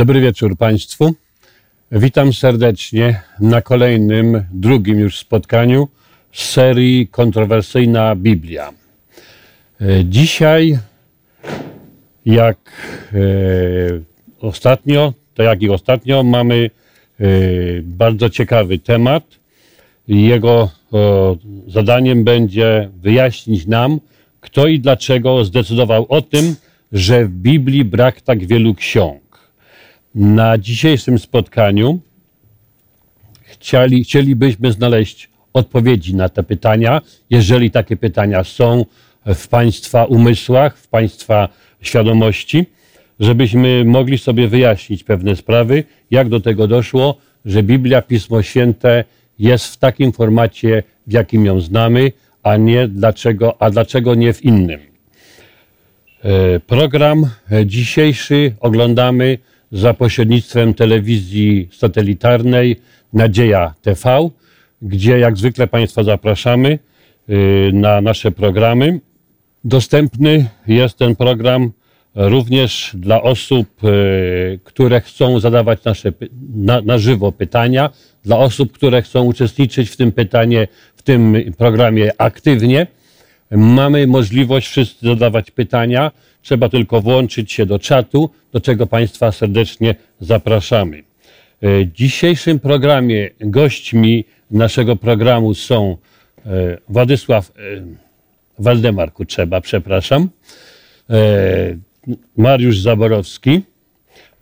Dobry wieczór Państwu. Witam serdecznie na kolejnym, drugim już spotkaniu z serii Kontrowersyjna Biblia. E, Dzisiaj, jak e, ostatnio, to jak i ostatnio, mamy e, bardzo ciekawy temat. Jego zadaniem będzie wyjaśnić nam, kto i dlaczego zdecydował o tym, że w Biblii brak tak wielu ksiąg. Na dzisiejszym spotkaniu chcieli, chcielibyśmy znaleźć odpowiedzi na te pytania, jeżeli takie pytania są w Państwa umysłach, w Państwa świadomości, żebyśmy mogli sobie wyjaśnić pewne sprawy, jak do tego doszło, że Biblia, Pismo Święte jest w takim formacie, w jakim ją znamy, a nie dlaczego, a dlaczego nie w innym. E, Program dzisiejszy oglądamy za pośrednictwem telewizji satelitarnej Nadzieja TV, gdzie jak zwykle Państwa zapraszamy y, na nasze programy. Dostępny jest ten program również dla osób, y, które chcą zadawać nasze, na, na żywo pytania, dla osób, które chcą uczestniczyć w tym pytanie, w tym programie aktywnie. Mamy możliwość wszyscy zadawać pytania. Trzeba tylko włączyć się do czatu, do czego Państwa serdecznie zapraszamy. W dzisiejszym programie gośćmi naszego programu są e, Władysław e, Waldemar Kutrzeba, przepraszam, e, Mariusz Zaborowski.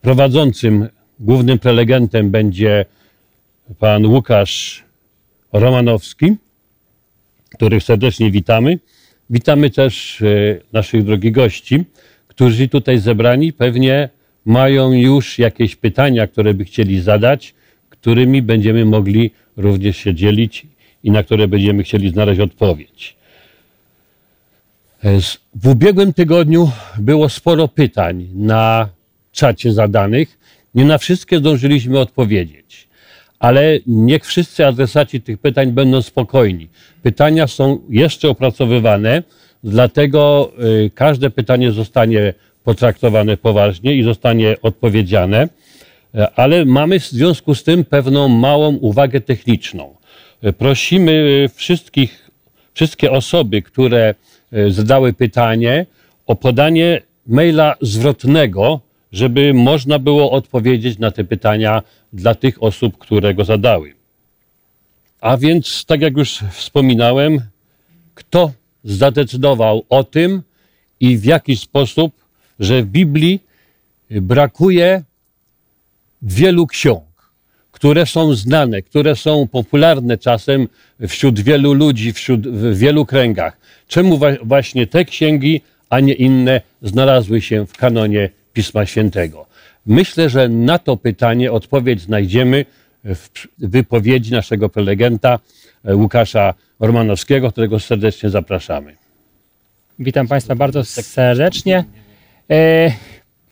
Prowadzącym, głównym prelegentem będzie pan Łukasz Romanowski których serdecznie witamy. Witamy też e, naszych drogich gości, którzy tutaj zebrani pewnie mają już jakieś pytania, które by chcieli zadać, którymi będziemy mogli również się dzielić i na które będziemy chcieli znaleźć odpowiedź. E, W ubiegłym tygodniu było sporo pytań na czacie zadanych. Nie na wszystkie zdążyliśmy odpowiedzieć ale niech wszyscy adresaci tych pytań będą spokojni. Pytania są jeszcze opracowywane, dlatego y, każde pytanie zostanie potraktowane poważnie i zostanie odpowiedziane, E, ale mamy w związku z tym pewną małą uwagę techniczną. E, Prosimy y, wszystkich, wszystkie osoby, które y, zadały pytanie, o podanie maila zwrotnego, żeby można było odpowiedzieć na te pytania dla tych osób, które go zadały. A więc, tak jak już wspominałem, kto zadecydował o tym i w jaki sposób, że w Biblii brakuje wielu ksiąg, które są znane, które są popularne czasem wśród wielu ludzi, wśród, w wielu kręgach. Czemu właśnie te księgi, a nie inne znalazły się w kanonie Pisma Świętego? Myślę, że na to pytanie odpowiedź znajdziemy w wypowiedzi naszego prelegenta e, Łukasza Romanowskiego, którego serdecznie zapraszamy. Witam Państwa bardzo serdecznie. E,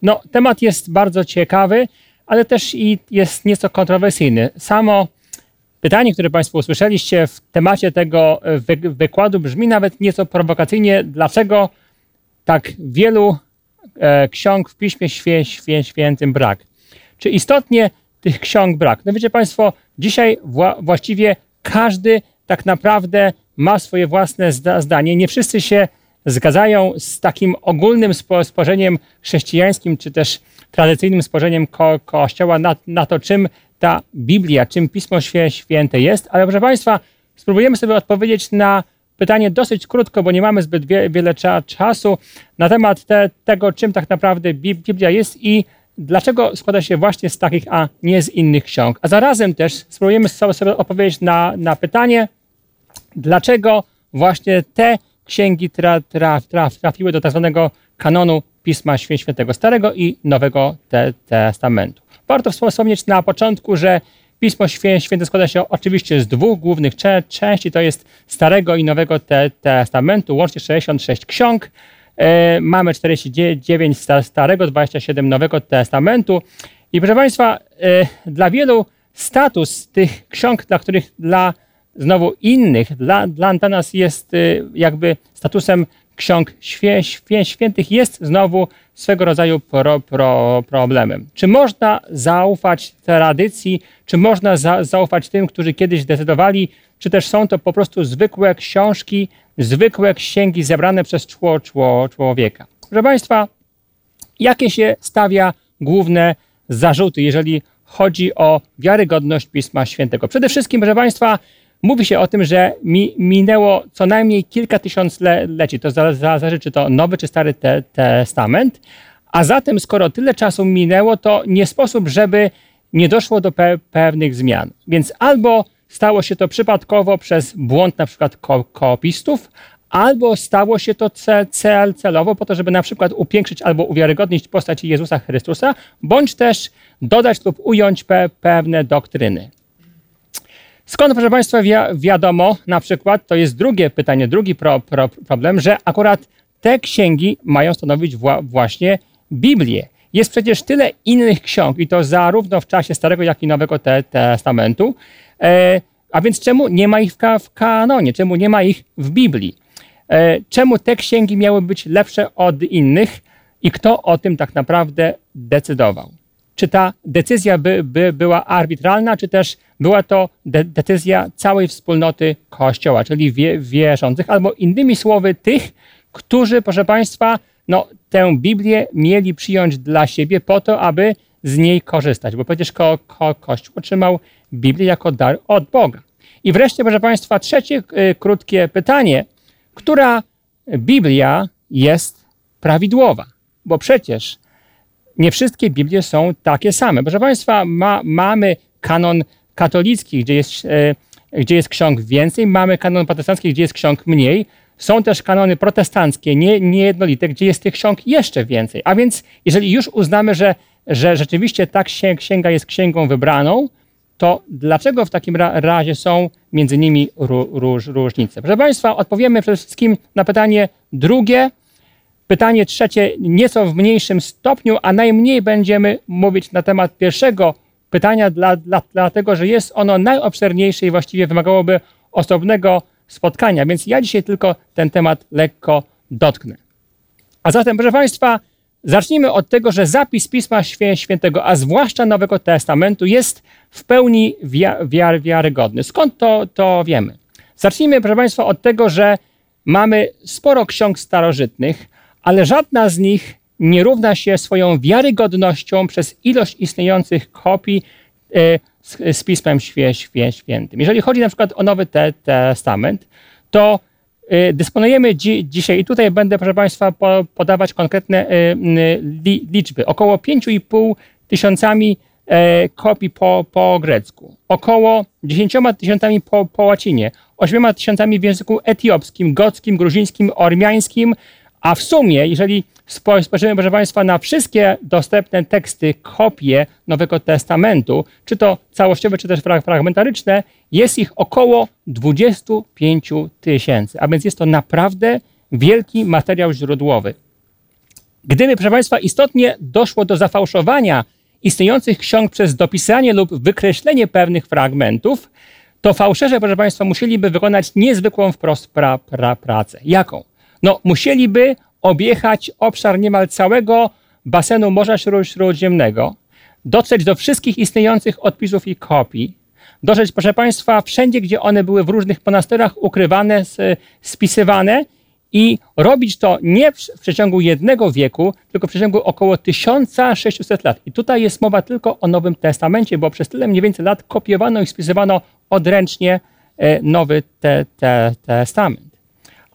No, temat jest bardzo ciekawy, ale też i jest nieco kontrowersyjny. Samo pytanie, które Państwo usłyszeliście w temacie tego e, wy- wykładu brzmi nawet nieco prowokacyjnie, dlaczego tak wielu ksiąg w Piśmie Świę, Świę, Świętym brak. Czy istotnie tych ksiąg brak? No wiecie Państwo, dzisiaj wła- właściwie każdy tak naprawdę ma swoje własne zda- zdanie. Nie wszyscy się zgadzają z takim ogólnym spo- spojrzeniem chrześcijańskim, czy też tradycyjnym spojrzeniem ko- Kościoła na, na to, czym ta Biblia, czym Pismo Świę, Święte jest. Ale proszę Państwa, spróbujemy sobie odpowiedzieć na pytanie dosyć krótko, bo nie mamy zbyt wie, wiele cza, czasu na temat te, tego, czym tak naprawdę Bi- Biblia jest i dlaczego składa się właśnie z takich, a nie z innych ksiąg. A zarazem też spróbujemy sobie, odpowiedzieć na, na pytanie, dlaczego właśnie te księgi tra, tra, tra, trafiły do tak zwanego kanonu Pisma Świę- Świętego Starego i Nowego te, Testamentu. Warto wspomnieć na początku, że Pismo Świę- Święte składa się oczywiście z dwóch głównych części, to jest Starego i Nowego te, Testamentu, łącznie 66 ksiąg. E, mamy 49 sta- Starego, 27 Nowego Testamentu. I proszę Państwa, e, dla wielu status tych ksiąg, dla których dla znowu innych, dla, dla, nas jest y, jakby statusem ksiąg świętych, jest znowu swego rodzaju pro, pro, problemem. Czy można zaufać tradycji, czy można za, zaufać tym, którzy kiedyś decydowali, czy też są to po prostu zwykłe książki, zwykłe księgi zebrane przez czło, czło, człowieka. Proszę Państwa, jakie się stawia główne zarzuty, jeżeli chodzi o wiarygodność Pisma Świętego? Przede wszystkim, proszę Państwa, mówi się o tym, że mi, minęło co najmniej kilka tysiącleci. To zależy, czy to Nowy czy Stary te, Testament. A zatem, skoro tyle czasu minęło, to nie sposób, żeby nie doszło do pe pewnych zmian. Więc albo stało się to przypadkowo przez błąd na przykład ko koopistów, albo stało się to cel, celowo po to, żeby na przykład upiększyć albo uwiarygodnić postać Jezusa Chrystusa, bądź też dodać lub ująć pe pewne doktryny. Skąd, proszę Państwa, wi wiadomo, na przykład, to jest drugie pytanie, drugi pro, pro, problem, że akurat te księgi mają stanowić właśnie Biblię. Jest przecież tyle innych ksiąg, i to zarówno w czasie Starego, jak i Nowego te Testamentu. E, a więc czemu nie ma ich w, ka w kanonie? Czemu nie ma ich w Biblii? E, czemu te księgi miały być lepsze od innych i kto o tym tak naprawdę decydował? Czy ta decyzja by, by była arbitralna, czy też była to de decyzja całej wspólnoty Kościoła, czyli wie wierzących, albo innymi słowy tych, którzy, proszę Państwa, no, tę Biblię mieli przyjąć dla siebie po to, aby z niej korzystać, bo przecież ko ko Kościół otrzymał Biblię jako dar od Boga. I wreszcie, proszę Państwa, trzecie y, krótkie pytanie. Która Biblia jest prawidłowa? Bo przecież nie wszystkie Biblie są takie same. Proszę Państwa, ma, mamy kanon katolicki, gdzie jest, e, gdzie jest ksiąg więcej, mamy kanon protestancki, gdzie jest ksiąg mniej. Są też kanony protestanckie, nie, niejednolite, gdzie jest tych ksiąg jeszcze więcej. A więc, jeżeli już uznamy, że, że rzeczywiście ta księga jest księgą wybraną, to dlaczego w takim razie są między nimi róż, różnice? Proszę Państwa, odpowiemy przede wszystkim na pytanie drugie. Pytanie trzecie nieco w mniejszym stopniu, a najmniej będziemy mówić na temat pierwszego pytania, dla, dla, dlatego że jest ono najobszerniejsze i właściwie wymagałoby osobnego spotkania, więc ja dzisiaj tylko ten temat lekko dotknę. A zatem, proszę Państwa, zacznijmy od tego, że zapis Pisma Świętego, a zwłaszcza Nowego Testamentu, jest w pełni wiar, wiarygodny. Skąd to, to wiemy? Zacznijmy, proszę Państwa, od tego, że mamy sporo ksiąg starożytnych, ale żadna z nich nie równa się swoją wiarygodnością przez ilość istniejących kopii e, z, Pismem Świętym. Jeżeli chodzi na przykład o Nowy te, Testament, to e, dysponujemy dzi, dzisiaj, i tutaj będę, proszę Państwa, po, podawać konkretne e, li, liczby, około 5,5 tysiącami kopii po, po grecku, około 10 tysiącami po, po łacinie, 8 tysiącami w języku etiopskim, gockim, gruzińskim, ormiańskim, a w sumie, jeżeli spojrzymy, proszę Państwa, na wszystkie dostępne teksty, kopie Nowego Testamentu, czy to całościowe, czy też fragmentaryczne, jest ich około 25 tysięcy. A więc jest to naprawdę wielki materiał źródłowy. Gdyby, proszę Państwa, istotnie doszło do zafałszowania istniejących ksiąg przez dopisanie lub wykreślenie pewnych fragmentów, to fałszerze, proszę Państwa, musieliby wykonać niezwykłą wprost pra, pra, pracę. Jaką? No, musieliby objechać obszar niemal całego basenu Morza Śródziemnego, dotrzeć do wszystkich istniejących odpisów i kopii, dotrzeć, proszę Państwa, wszędzie, gdzie one były w różnych monasterach ukrywane, spisywane i robić to nie w, przeciągu jednego wieku, tylko w przeciągu około 1600 lat. I tutaj jest mowa tylko o Nowym Testamencie, bo przez tyle mniej więcej lat kopiowano i spisywano odręcznie e, Nowy te, te, Testament.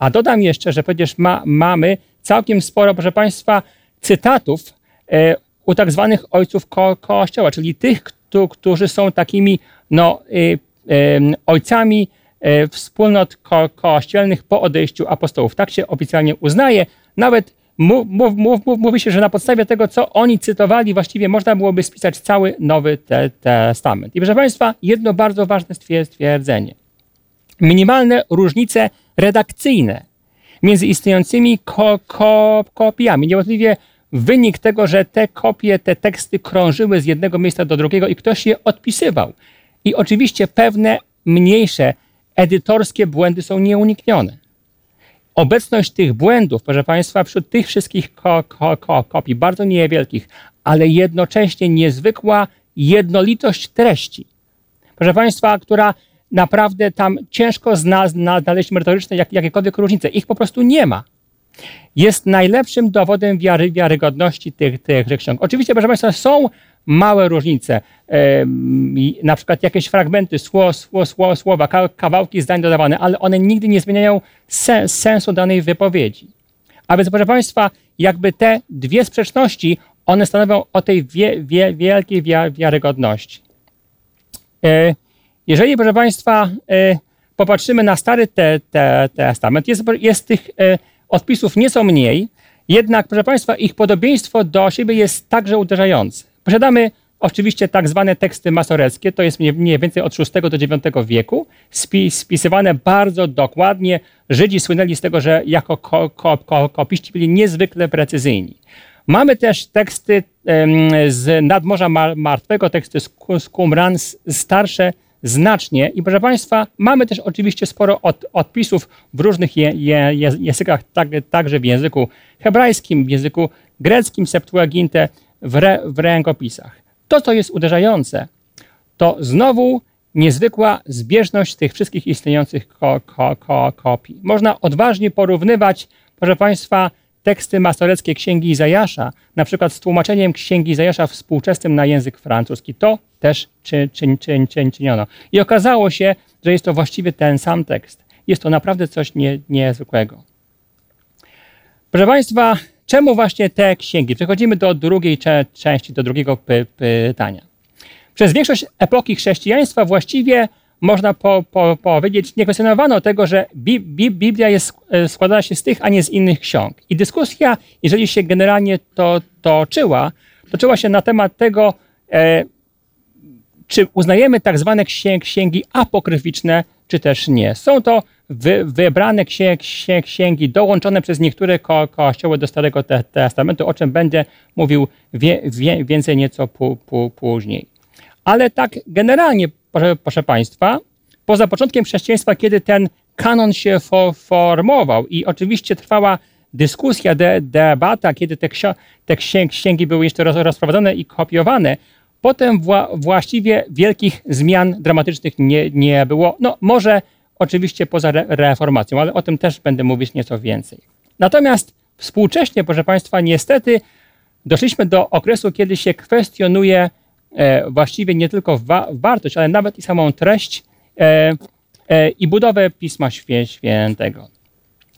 A dodam jeszcze, że przecież ma, mamy całkiem sporo, proszę Państwa, cytatów e, u tak zwanych ojców ko Kościoła, czyli tych, którzy są takimi no, e, e, ojcami e, wspólnot ko kościelnych po odejściu apostołów. Tak się oficjalnie uznaje. Nawet mów, mów, mów, mówi się, że na podstawie tego, co oni cytowali, właściwie można byłoby spisać cały Nowy te Testament. I proszę Państwa, jedno bardzo ważne stwierdzenie. Minimalne różnice redakcyjne między istniejącymi ko ko kopiami. Niewątpliwie wynik tego, że te kopie, te teksty krążyły z jednego miejsca do drugiego i ktoś je odpisywał. I oczywiście pewne mniejsze edytorskie błędy są nieuniknione. obecność tych błędów, proszę Państwa, wśród tych wszystkich ko ko ko kopii, bardzo niewielkich, ale jednocześnie niezwykła jednolitość treści. Proszę Państwa, która naprawdę tam ciężko zna, znaleźć merytoryczne jak, jakiekolwiek różnice. Ich po prostu nie ma. Jest najlepszym dowodem wiary, wiarygodności tych, tych, ksiąg. Oczywiście, proszę Państwa, są małe różnice, na przykład jakieś fragmenty, sło, sło, sło, słowa, kawałki zdań dodawane, ale one nigdy nie zmieniają sensu danej wypowiedzi. A więc, proszę Państwa, jakby te dwie sprzeczności, one stanowią o tej wie, wie, wielkiej wiarygodności. Jeżeli, proszę Państwa, e, popatrzymy na Stary te, te, Testament, jest, jest tych e, odpisów nieco mniej, jednak, proszę Państwa, ich podobieństwo do siebie jest także uderzające. Posiadamy oczywiście tak zwane teksty masoreckie, to jest mniej więcej od VI do IX wieku, spisywane bardzo dokładnie. Żydzi słynęli z tego, że jako ko, ko, ko, kopiści byli niezwykle precyzyjni. Mamy też teksty z nadmorza martwego, teksty z Qumran, starsze znacznie i proszę Państwa, mamy też oczywiście sporo od, odpisów w różnych je, je, językach, tak, także w języku hebrajskim, w języku greckim, Septuagintę, w, re, w rękopisach. To, co jest uderzające, to znowu niezwykła zbieżność tych wszystkich istniejących ko, ko, ko, kopii. Można odważnie porównywać, proszę Państwa, teksty masoreckie Księgi Izajasza, na przykład z tłumaczeniem Księgi Izajasza współczesnym na język francuski. To też czy, czy, czy, czy, czyniono. I okazało się, że jest to właściwie ten sam tekst. Jest to naprawdę coś nie, niezwykłego. Proszę Państwa, czemu właśnie te księgi? Przechodzimy do drugiej części, do drugiego py pytania. Przez większość epoki chrześcijaństwa właściwie można po, po, powiedzieć, nie kwestionowano tego, że Bi Bi Biblia jest, e, składała się z tych, a nie z innych ksiąg. I dyskusja, jeżeli się generalnie to toczyła, toczyła się na temat tego, e, czy uznajemy tak zwane księgi, księgi apokryficzne, czy też nie. Są to wy, wybrane księgi, księgi dołączone przez niektóre ko kościoły do Starego Testamentu, o czym będę mówił wie, wie, więcej nieco później. Ale tak generalnie proszę, proszę Państwa, poza początkiem chrześcijaństwa, kiedy ten kanon się fo formował i oczywiście trwała dyskusja, de debata, kiedy te, te księgi były jeszcze roz rozprowadzone i kopiowane, potem wła właściwie wielkich zmian dramatycznych nie, nie było. No może oczywiście poza re reformacją, ale o tym też będę mówić nieco więcej. Natomiast współcześnie, proszę Państwa, niestety doszliśmy do okresu, kiedy się kwestionuje E, właściwie nie tylko wa wartość, ale nawet i samą treść e, e, i budowę Pisma Świętego.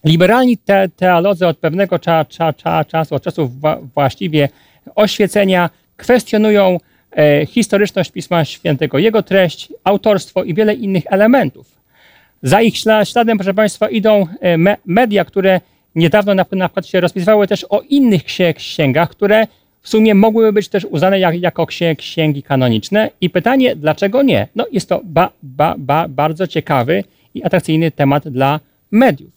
Liberalni te teolodzy od pewnego cza, cza, cza, czasu, od czasów właściwie oświecenia, kwestionują historyczność Pisma Świętego, jego treść, autorstwo i wiele innych elementów. Za ich śladem, proszę Państwa, idą media, które niedawno na przykład się rozpisywały też o innych księgach, które w sumie mogłyby być też uznane jak, jako księgi kanoniczne. I pytanie, dlaczego nie? No, jest to ba, ba, ba, bardzo ciekawy i atrakcyjny temat dla mediów.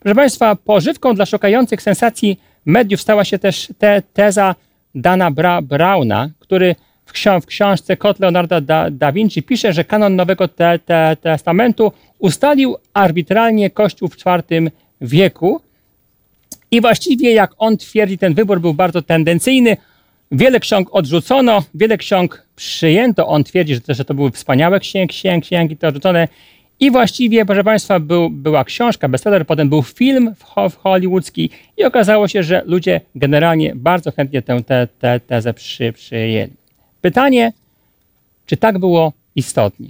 Proszę Państwa, pożywką dla szukających sensacji mediów stała się też te, teza Dana Bra, Brauna, który w, w książce Kot Leonarda da, da, Vinci pisze, że kanon Nowego te, te, Testamentu ustalił arbitralnie Kościół w IV wieku, i właściwie, jak on twierdzi, ten wybór był bardzo tendencyjny. Wiele ksiąg odrzucono, wiele ksiąg przyjęto. On twierdzi, że, że to były wspaniałe księgi, księgi, księgi te odrzucone. I właściwie, proszę Państwa, był, była książka, bestseller, potem był film w, hollywoodzki i okazało się, że ludzie generalnie bardzo chętnie tę te, te, tezę przy, przyjęli. Pytanie, czy tak było istotnie?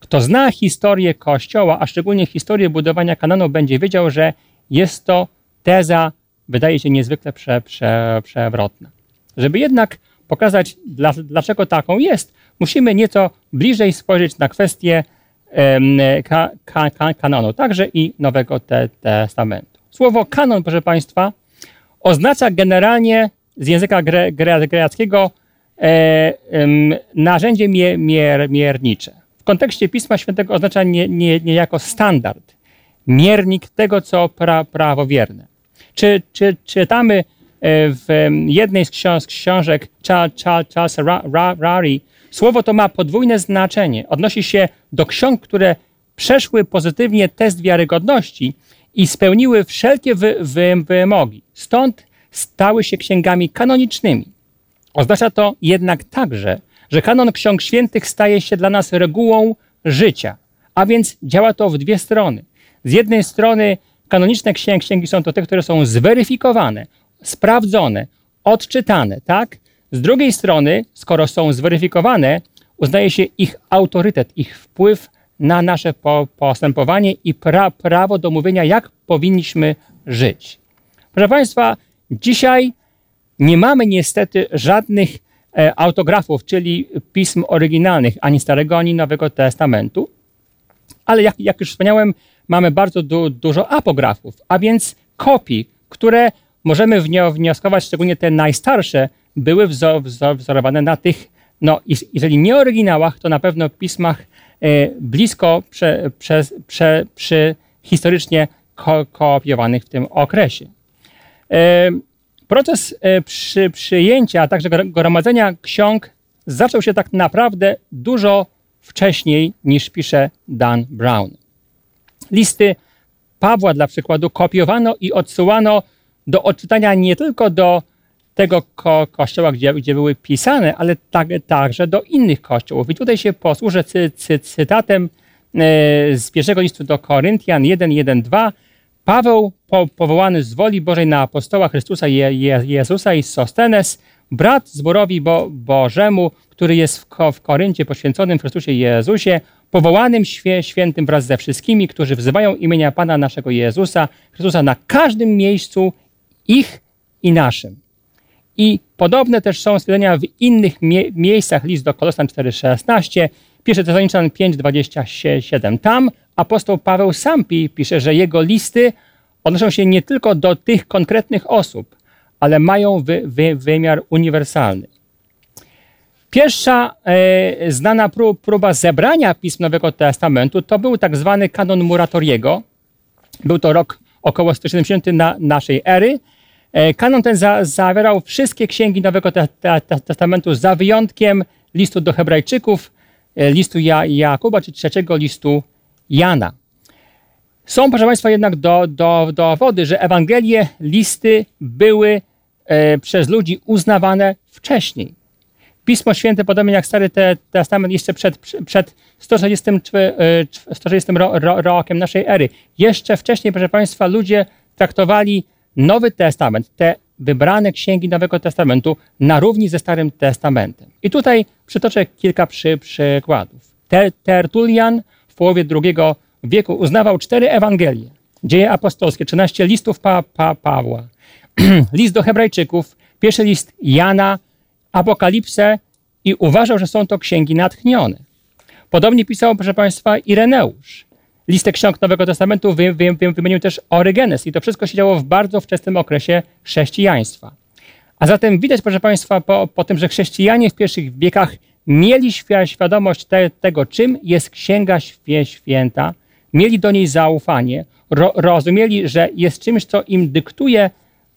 Kto zna historię Kościoła, a szczególnie historię budowania kanonu, będzie wiedział, że jest to teza wydaje się niezwykle prze, prze, przewrotna. Żeby jednak pokazać, dla, dlaczego taką jest, musimy nieco bliżej spojrzeć na kwestię ka, ka, ka, kanonu, także i Nowego te, Testamentu. Słowo kanon, proszę Państwa, oznacza generalnie z języka gre, gre, greckiego narzędzie mier, mier, miernicze. W kontekście Pisma Świętego oznacza nie, nie, niejako standard, miernik tego, co pra, prawowierne. Czy, czy czytamy e, w jednej z, książ książek Charlesa Rari, słowo to ma podwójne znaczenie. Odnosi się do ksiąg, które przeszły pozytywnie test wiarygodności i spełniły wszelkie wy, wy, wymogi. Stąd stały się księgami kanonicznymi. Oznacza to jednak także, że kanon ksiąg świętych staje się dla nas regułą życia, a więc działa to w dwie strony. Z jednej strony kanoniczne księgi, księgi są to te, które są zweryfikowane, sprawdzone, odczytane, tak? Z drugiej strony, skoro są zweryfikowane, uznaje się ich autorytet, ich wpływ na nasze po, postępowanie i pra, prawo do mówienia, jak powinniśmy żyć. Proszę Państwa, dzisiaj nie mamy niestety żadnych e, autografów, czyli pism oryginalnych, ani Starego, ani Nowego Testamentu, ale jak, jak już wspomniałem, mamy bardzo du, dużo apografów, a więc kopii, które możemy wnioskować, szczególnie te najstarsze, były wzor, wzor, wzorowane na tych, no jeżeli nie oryginałach, to na pewno pismach e, blisko prze, prze, prze, przy historycznie ko, kopiowanych w tym okresie. Proces e, przy, przyjęcia, a także gromadzenia ksiąg zaczął się tak naprawdę dużo wcześniej niż pisze Dan Brown. Listy Pawła dla przykładu kopiowano i odsyłano do odczytania nie tylko do tego ko kościoła, gdzie, gdzie były pisane, ale tak, także do innych kościołów. I tutaj się posłużę cy, cy, cytatem e, z pierwszego listu do Koryntian 1.1.2. Paweł, po, powołany z woli Bożej na apostoła Chrystusa Je, Je, Jezusa i Sostenes, brat zborowi Bo, Bożemu, który jest w, w Koryncie poświęconym Chrystusie Jezusie, powołanym świe, świętym wraz ze wszystkimi, którzy wzywają imienia Pana naszego Jezusa, Chrystusa na każdym miejscu ich i naszym. I podobne też są stwierdzenia w innych mie miejscach, list do Kolosan 4,16, 1 Tesaloniczan 5,27. Tam apostoł Paweł sam pisze, że jego listy odnoszą się nie tylko do tych konkretnych osób, ale mają wy, wy, wymiar uniwersalny. Pierwsza e, znana prób, próba zebrania pism Nowego Testamentu to był tak zwany kanon Muratoriego. Był to rok około 170 na naszej ery. E, kanon ten za, zawierał wszystkie księgi Nowego te, te, Testamentu za wyjątkiem listu do Hebrajczyków, e, listu ja, Jakuba czy trzeciego listu Jana. Są, proszę Państwa, jednak do, do, dowody, że Ewangelie, listy były e, przez ludzi uznawane wcześniej. Pismo Święte, podobnie jak Stary Testament, jeszcze przed, przed 160, 160 ro, ro, rokiem naszej ery. Jeszcze wcześniej, proszę Państwa, ludzie traktowali Nowy Testament, te wybrane księgi Nowego Testamentu na równi ze Starym Testamentem. I tutaj przytoczę kilka przy, przykładów. Tertulian w połowie II wieku uznawał cztery Ewangelie. Dzieje apostolskie, 13 listów pa, pa, Pawła, list do Hebrajczyków, pierwszy list Jana, Apokalipsę i uważał, że są to księgi natchnione. Podobnie pisał, proszę Państwa, Ireneusz listę ksiąg Nowego Testamentu wy, wy, wy, wymienił też Orygenes i to wszystko się działo w bardzo wczesnym okresie chrześcijaństwa. A zatem widać, proszę Państwa, po, po tym, że chrześcijanie w pierwszych wiekach mieli świadomość te, tego, czym jest Księga Święta, mieli do niej zaufanie, ro, rozumieli, że jest czymś, co im dyktuje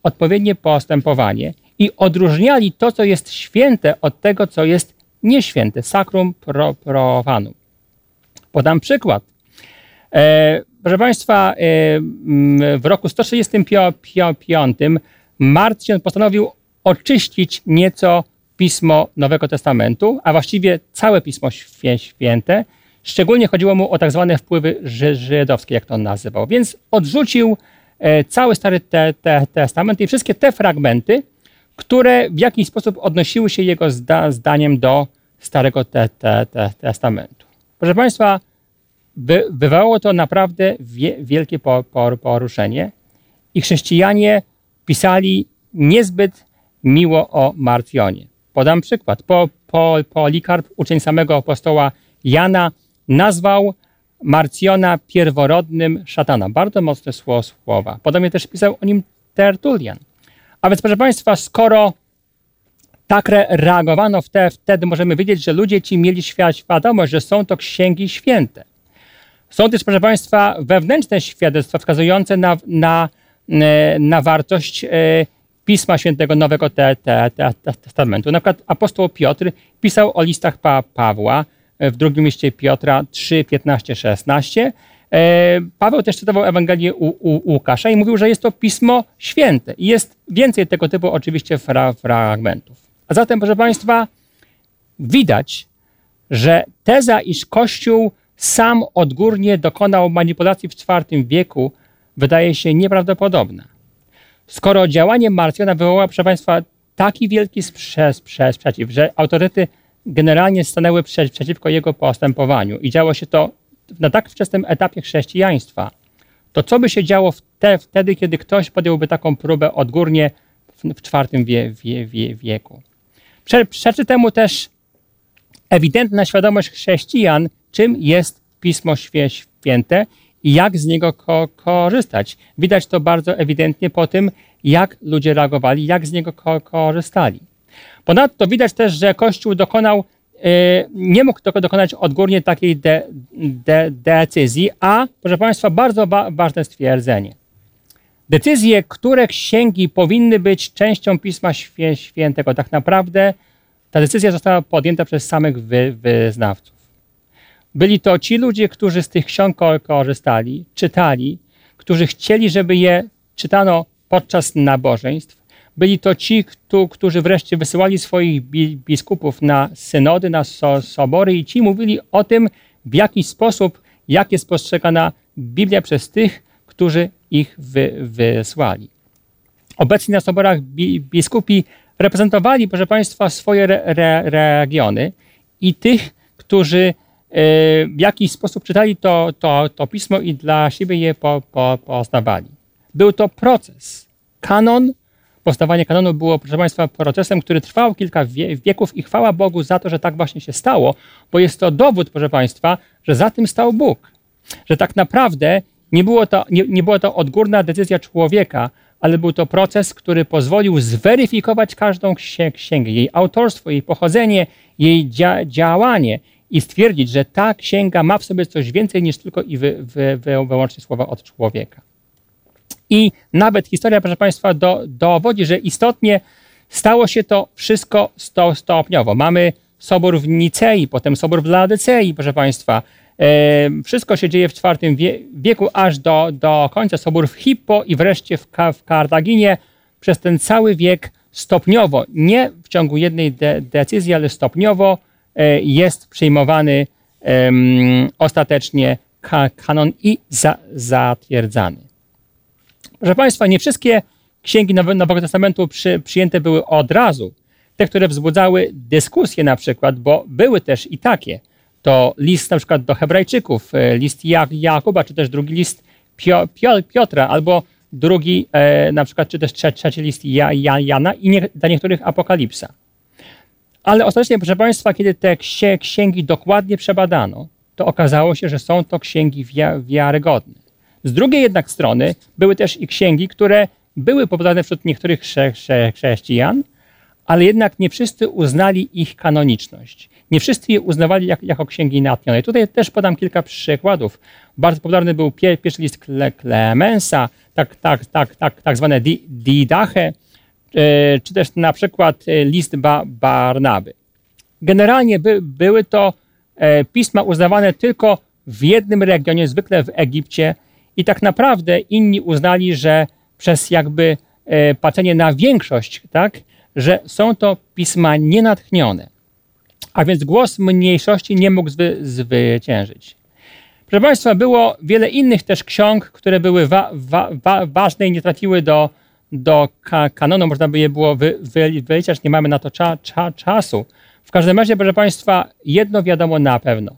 odpowiednie postępowanie i odróżniali to, co jest święte od tego, co jest nieświęte, sacrum pro, profanum. Podam przykład. E, proszę Państwa, e, w roku 165 Marcin postanowił oczyścić nieco pismo Nowego Testamentu, a właściwie całe Pismo Święte. Szczególnie chodziło mu o tak zwane wpływy żydowskie, jak to on nazywał. Więc odrzucił e, cały Stary te, te, Testament i wszystkie te fragmenty, które w jakiś sposób odnosiły się jego zda, zdaniem do Starego te, Testamentu. Proszę Państwa, by, wywołało to naprawdę wie, wielkie po, po, poruszenie i chrześcijanie pisali niezbyt miło o Marcjonie. Podam przykład. Po, po, Polikarp, uczeń samego apostoła Jana, nazwał Marcjona pierworodnym szatana. Bardzo mocne słowa. Podobnie też pisał o nim Tertulian. A więc, proszę Państwa, skoro tak reagowano wtedy, możemy wiedzieć, że ludzie ci mieli świadomość, że są to księgi święte. Są też, proszę Państwa, wewnętrzne świadectwa wskazujące na, na, e, na wartość e, Pisma Świętego Nowego te, te, te, Testamentu. Na przykład apostoł Piotr pisał o listach pa, Pawła w drugim liście Piotra 3, 15, 16. E, Paweł też czytował Ewangelię u, u, Łukasza i mówił, że jest to Pismo Święte. I jest więcej tego typu oczywiście fra, fragmentów. A zatem, proszę Państwa, widać, że teza, iż Kościół sam odgórnie dokonał manipulacji w IV wieku, wydaje się nieprawdopodobna. Skoro działanie Marcjona wywołało, proszę Państwa, taki wielki sprzeciw, że autorytety generalnie stanęły przeciwko jego postępowaniu i działo się to na tak wczesnym etapie chrześcijaństwa, to co by się działo wtedy, kiedy ktoś podjąłby taką próbę odgórnie w, IV wie, wie, wie, wieku? Prze, przeczy temu też ewidentna świadomość chrześcijan, czym jest Pismo Święte i jak z niego ko korzystać. Widać to bardzo ewidentnie po tym, jak ludzie reagowali, jak z niego ko korzystali. Ponadto widać też, że Kościół dokonał, e, nie mógł dokonać odgórnie takiej de, de, decyzji, a proszę Państwa, bardzo ważne stwierdzenie. Decyzje, które księgi powinny być częścią Pisma Świętego, tak naprawdę ta decyzja została podjęta przez samych wy, wyznawców. Byli to ci ludzie, którzy z tych ksiąg korzystali, czytali, którzy chcieli, żeby je czytano podczas nabożeństw. Byli to ci, którzy wreszcie wysyłali swoich biskupów na synody, na sobory i ci mówili o tym, w jaki sposób, jak jest postrzegana Biblia przez tych, którzy ich wy, wysłali. Obecni na soborach biskupi reprezentowali, proszę Państwa, swoje re, re, regiony i tych, którzy e, w jakiś sposób czytali to, to, to pismo i dla siebie je po, po, poznawali. Był to proces. Kanon, powstawanie kanonu było, proszę Państwa, procesem, który trwał kilka wieków i chwała Bogu za to, że tak właśnie się stało, bo jest to dowód, proszę Państwa, że za tym stał Bóg. Że tak naprawdę nie, było to, nie, nie była to odgórna decyzja człowieka, ale był to proces, który pozwolił zweryfikować każdą księgę, jej autorstwo, jej pochodzenie, jej dzia działanie i stwierdzić, że ta księga ma w sobie coś więcej niż tylko i wy, wy, wyłącznie słowa od człowieka. I nawet historia, proszę Państwa, do, dowodzi, że istotnie stało się to wszystko sto, stopniowo. Mamy sobór w Nicei, potem sobór w Ladycei, proszę Państwa, wszystko się dzieje w IV wieku, aż do, do końca sobór w Hippo i wreszcie w, w Kartaginie. Przez ten cały wiek stopniowo, nie w ciągu jednej de decyzji, ale stopniowo e, jest przyjmowany um, ostatecznie ka kanon i za zatwierdzany. Proszę Państwa, nie wszystkie księgi Nowego Testamentu przy, przyjęte były od razu. Te, które wzbudzały dyskusje na przykład, bo były też i takie – to list na przykład do Hebrajczyków, e, list Jakuba, czy też drugi list Piotra, albo drugi e, na przykład, czy też trzeci list Jana i nie, dla niektórych Apokalipsa. Ale ostatecznie, proszę Państwa, kiedy te księgi dokładnie przebadano, to okazało się, że są to księgi wiarygodne. Z drugiej jednak strony były też i księgi, które były popularne wśród niektórych chrześcijan, ale jednak nie wszyscy uznali ich kanoniczność. Nie wszyscy je uznawali jak, jako księgi natchnione. Tutaj też podam kilka przykładów. Bardzo popularny był pierwszy list Clemensa, tak, tak, tak, tak, tak zwane Didache, e, czy też na przykład e, list Barnaby. Generalnie by, były to e, pisma uznawane tylko w jednym regionie, zwykle w Egipcie, i tak naprawdę inni uznali, że przez jakby patrzenie na większość, tak, że są to pisma nienatchnione a więc głos mniejszości nie mógł zwy, zwyciężyć. Proszę Państwa, było wiele innych też ksiąg, które były wa, wa, wa, ważne i nie trafiły do, do kanonu, można by je było wy, wy, wyliczać, nie mamy na to cza, cza, czasu. W każdym razie, proszę Państwa, jedno wiadomo na pewno.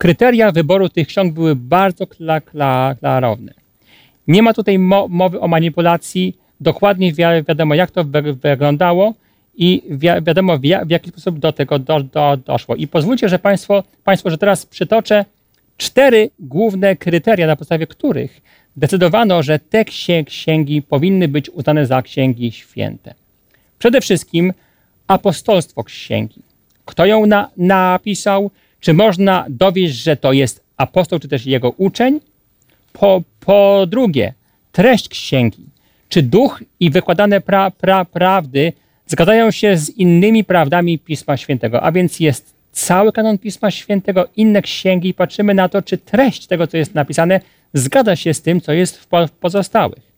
Kryteria wyboru tych ksiąg były bardzo kla, kla, klarowne. Nie ma tutaj mo, mowy o manipulacji, dokładnie wi wiadomo jak to wyglądało i wi wiadomo w, w, jaki sposób do tego do, do, doszło. I pozwólcie, że państwo, państwo, że teraz przytoczę cztery główne kryteria, na podstawie których decydowano, że te księgi powinny być uznane za księgi święte. Przede wszystkim apostolstwo księgi. Kto ją na, napisał? Czy można dowieść, że to jest apostoł, czy też jego uczeń? Po, po drugie, treść księgi. Czy duch i wykładane pra, pra, prawdy zgadzają się z innymi prawdami Pisma Świętego, a więc jest cały kanon Pisma Świętego, inne księgi i patrzymy na to, czy treść tego, co jest napisane, zgadza się z tym, co jest w pozostałych.